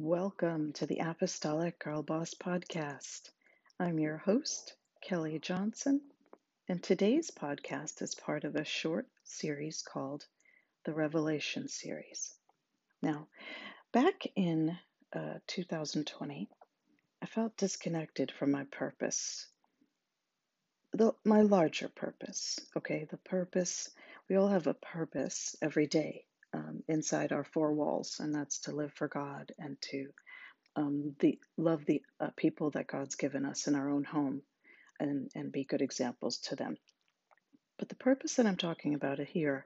Welcome to the Apostolic Girl Boss Podcast. I'm your host, Kelly Johnson, and today's podcast is part of a short series called the Revelation Series. Now, back in uh, 2020, I felt disconnected from my purpose, the, my larger purpose. Okay, the purpose, we all have a purpose every day um, inside our four walls, and that's to live for God and to um, the love the uh, people that God's given us in our own home, and and be good examples to them. But the purpose that I'm talking about here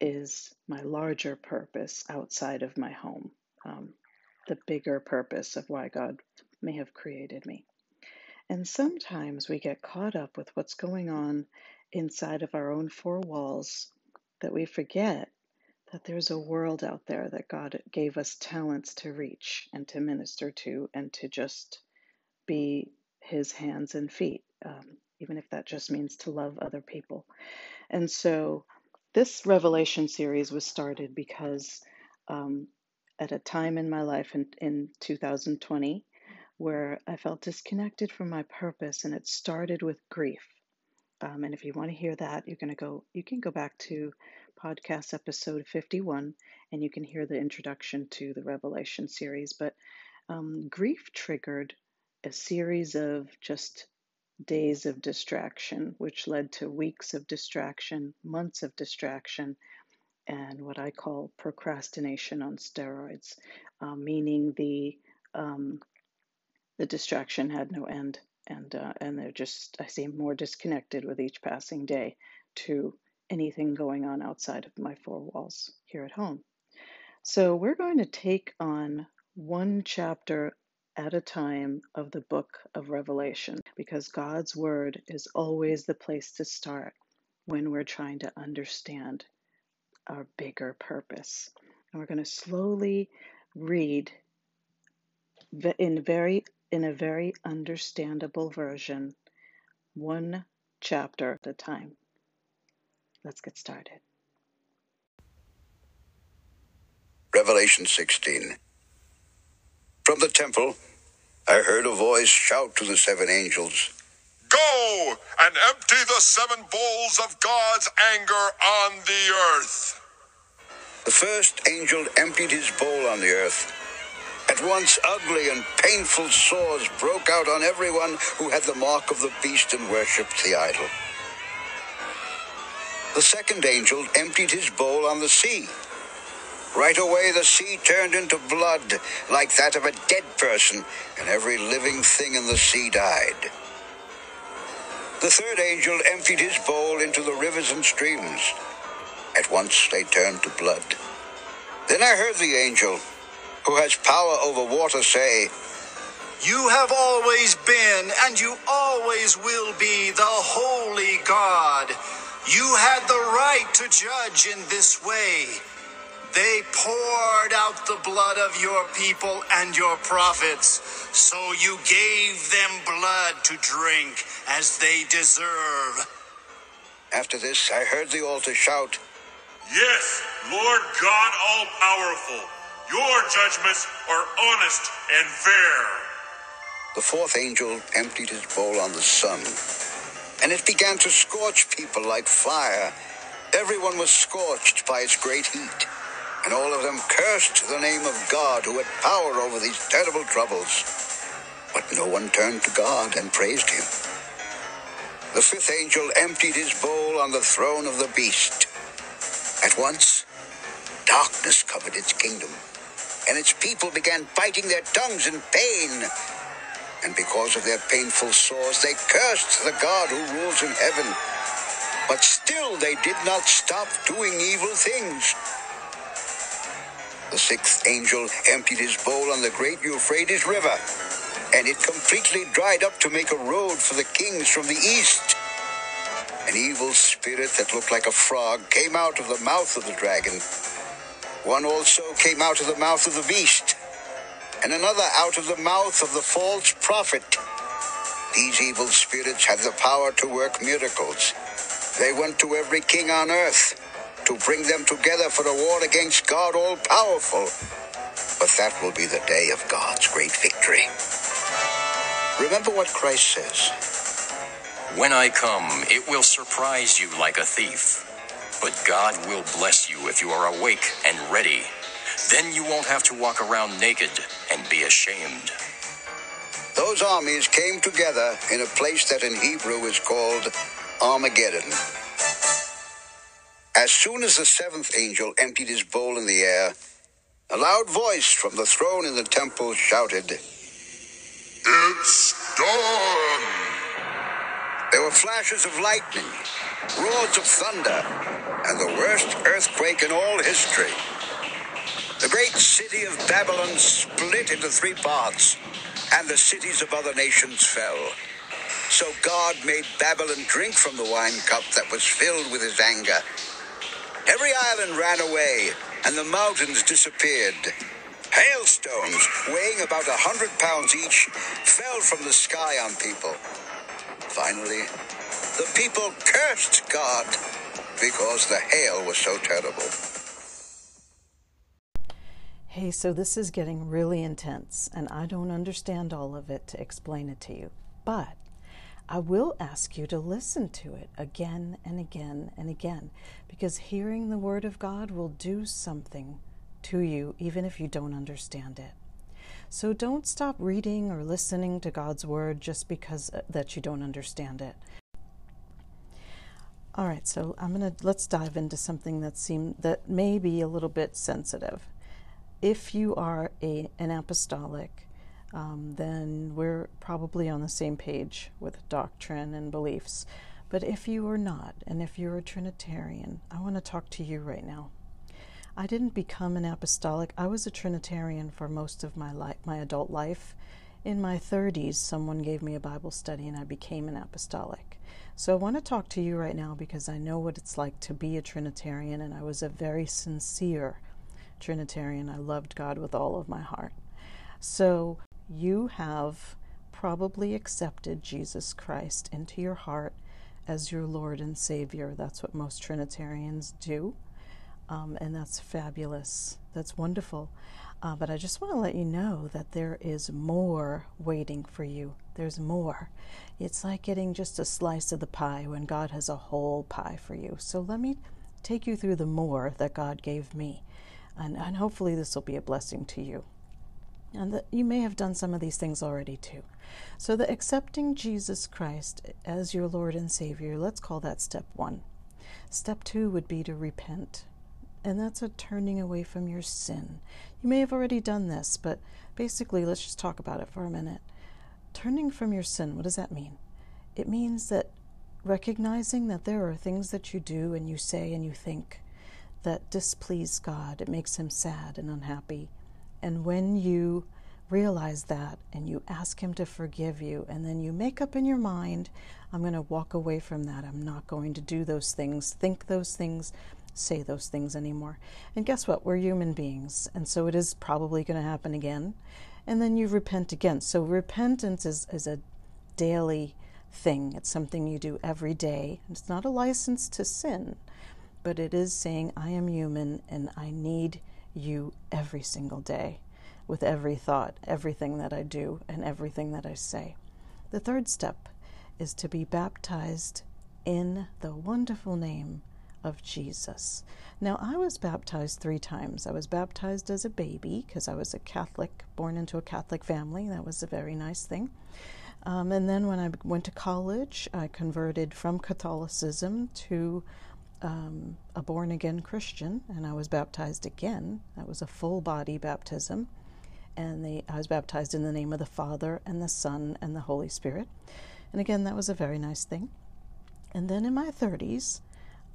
is my larger purpose outside of my home, um, the bigger purpose of why God may have created me. And sometimes we get caught up with what's going on inside of our own four walls that we forget that there's a world out there that God gave us talents to reach and to minister to and to just be his hands and feet, um, even if that just means to love other people. And so this Revelation series was started because um, at a time in my life in, in 2020 where I felt disconnected from my purpose, and it started with grief. Um, and if you want to hear that, you're going to go, you can go back to podcast episode 51, and you can hear the introduction to the Revelation series. But um, grief triggered a series of just days of distraction, which led to weeks of distraction, months of distraction, and what I call procrastination on steroids, uh, meaning the um, the distraction had no end, and uh, and they're just I seem more disconnected with each passing day to anything going on outside of my four walls here at home. So we're going to take on one chapter at a time of the book of Revelation because God's word is always the place to start when we're trying to understand our bigger purpose. And we're going to slowly read in very in a very understandable version one chapter at a time. Let's get started. Revelation 16. From the temple, I heard a voice shout to the seven angels Go and empty the seven bowls of God's anger on the earth. The first angel emptied his bowl on the earth. At once, ugly and painful sores broke out on everyone who had the mark of the beast and worshipped the idol. The second angel emptied his bowl on the sea. Right away, the sea turned into blood, like that of a dead person, and every living thing in the sea died. The third angel emptied his bowl into the rivers and streams. At once they turned to blood. Then I heard the angel, who has power over water, say, You have always been, and you always will be, the holy God. You had the right to judge in this way. They poured out the blood of your people and your prophets, so you gave them blood to drink as they deserve. After this, I heard the altar shout, Yes, Lord God all powerful, your judgments are honest and fair. The fourth angel emptied his bowl on the sun, and it began to scorch people like fire. Everyone was scorched by its great heat and all of them cursed the name of God who had power over these terrible troubles. But no one turned to God and praised him. The fifth angel emptied his bowl on the throne of the beast. At once, darkness covered its kingdom, and its people began biting their tongues in pain. And because of their painful sores, they cursed the God who rules in heaven. But still they did not stop doing evil things. The sixth angel emptied his bowl on the great Euphrates River, and it completely dried up to make a road for the kings from the east. An evil spirit that looked like a frog came out of the mouth of the dragon. One also came out of the mouth of the beast, and another out of the mouth of the false prophet. These evil spirits had the power to work miracles. They went to every king on earth to bring them together for a war against God all powerful. But that will be the day of God's great victory. Remember what Christ says. When I come, it will surprise you like a thief. But God will bless you if you are awake and ready. Then you won't have to walk around naked and be ashamed. Those armies came together in a place that in Hebrew is called Armageddon. As soon as the seventh angel emptied his bowl in the air, a loud voice from the throne in the temple shouted, It's done! There were flashes of lightning, roars of thunder, and the worst earthquake in all history. The great city of Babylon split into three parts, and the cities of other nations fell. So God made Babylon drink from the wine cup that was filled with his anger. Every island ran away, and the mountains disappeared. Hailstones, weighing about a hundred pounds each, fell from the sky on people. Finally, the people cursed God because the hail was so terrible. Hey, so this is getting really intense, and I don't understand all of it to explain it to you. But I will ask you to listen to it again and again and again, because hearing the Word of God will do something to you, even if you don't understand it. So don't stop reading or listening to God's Word just because uh, that you don't understand it. All right, so I'm gonna let's dive into something that seem that may be a little bit sensitive. If you are a an apostolic, um, then we're probably on the same page with doctrine and beliefs. But if you are not, and if you're a Trinitarian, I want to talk to you right now. I didn't become an apostolic. I was a Trinitarian for most of my life, my adult life. In my 30s, someone gave me a Bible study and I became an apostolic. So I want to talk to you right now because I know what it's like to be a Trinitarian and I was a very sincere Trinitarian. I loved God with all of my heart. So you have probably accepted Jesus Christ into your heart as your Lord and Savior. That's what most Trinitarians do. Um, and that's fabulous. That's wonderful. Uh, but I just want to let you know that there is more waiting for you. There's more. It's like getting just a slice of the pie when God has a whole pie for you. So let me take you through the more that God gave me. And, and hopefully, this will be a blessing to you. And that you may have done some of these things already too. So, the accepting Jesus Christ as your Lord and Savior, let's call that step one. Step two would be to repent and that's a turning away from your sin. You may have already done this, but basically, let's just talk about it for a minute. Turning from your sin, what does that mean? It means that recognizing that there are things that you do and you say and you think that displease God, it makes Him sad and unhappy. And when you realize that and you ask Him to forgive you, and then you make up in your mind, I'm going to walk away from that. I'm not going to do those things, think those things, say those things anymore. And guess what? We're human beings, and so it is probably going to happen again. And then you repent again. So repentance is, is a daily thing, it's something you do every day. It's not a license to sin, but it is saying, I am human and I need you every single day with every thought, everything that I do, and everything that I say. The third step is to be baptized in the wonderful name of Jesus. Now, I was baptized three times. I was baptized as a baby because I was a Catholic, born into a Catholic family. That was a very nice thing. Um, and then when I went to college, I converted from Catholicism to um, a born again Christian, and I was baptized again. That was a full body baptism. And they, I was baptized in the name of the Father, and the Son, and the Holy Spirit. And again, that was a very nice thing. And then in my 30s,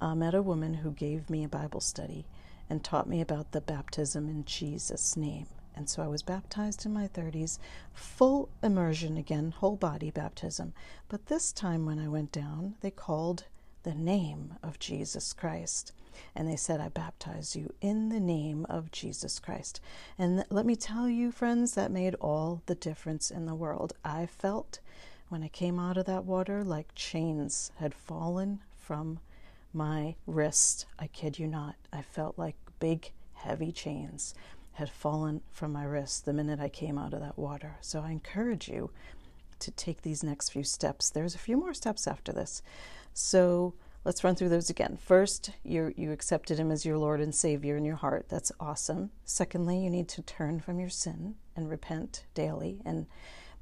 I met a woman who gave me a Bible study and taught me about the baptism in Jesus' name. And so I was baptized in my 30s, full immersion again, whole body baptism. But this time when I went down, they called the name of Jesus Christ. And they said, I baptize you in the name of Jesus Christ. And let me tell you, friends, that made all the difference in the world. I felt when I came out of that water like chains had fallen from my wrist. I kid you not. I felt like big, heavy chains had fallen from my wrist the minute I came out of that water. So I encourage you to take these next few steps. There's a few more steps after this. So let's run through those again. First, you you accepted him as your Lord and Savior in your heart. That's awesome. Secondly, you need to turn from your sin and repent daily and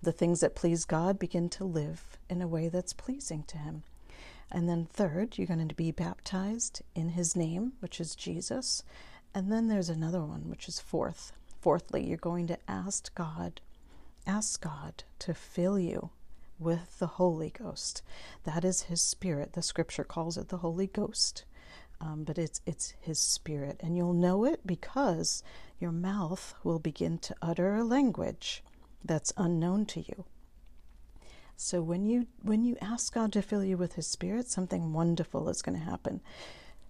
the things that please God begin to live in a way that's pleasing to him. And then third, you're going to be baptized in his name, which is Jesus. And then there's another one, which is fourth. Fourthly, you're going to ask God, ask God to fill you with the Holy Ghost. That is His Spirit. The Scripture calls it the Holy Ghost, um, but it's it's His Spirit, and you'll know it because your mouth will begin to utter a language that's unknown to you. So when you when you ask God to fill you with His Spirit, something wonderful is going to happen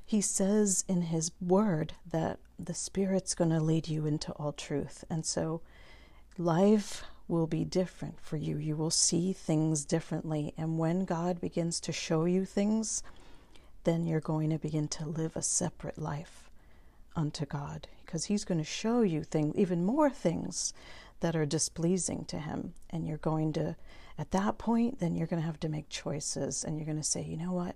he says in his word that the Spirit's going to lead you into all truth. And so life will be different for you. You will see things differently. And when God begins to show you things, then you're going to begin to live a separate life unto God because He's going to show you things, even more things that are displeasing to Him. And you're going to, at that point, then you're going to have to make choices and you're going to say, you know what?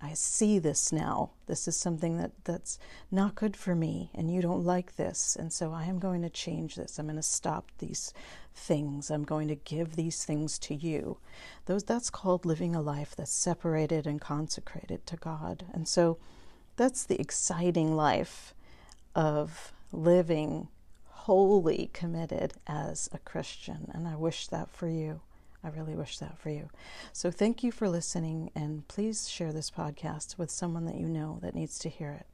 I see this now. This is something that, that's not good for me, and you don't like this. And so I am going to change this. I'm going to stop these things. I'm going to give these things to you. Those that's called living a life that's separated and consecrated to God. And so that's the exciting life of living wholly committed as a Christian. And I wish that for you. I really wish that for you. So thank you for listening, and please share this podcast with someone that you know that needs to hear it.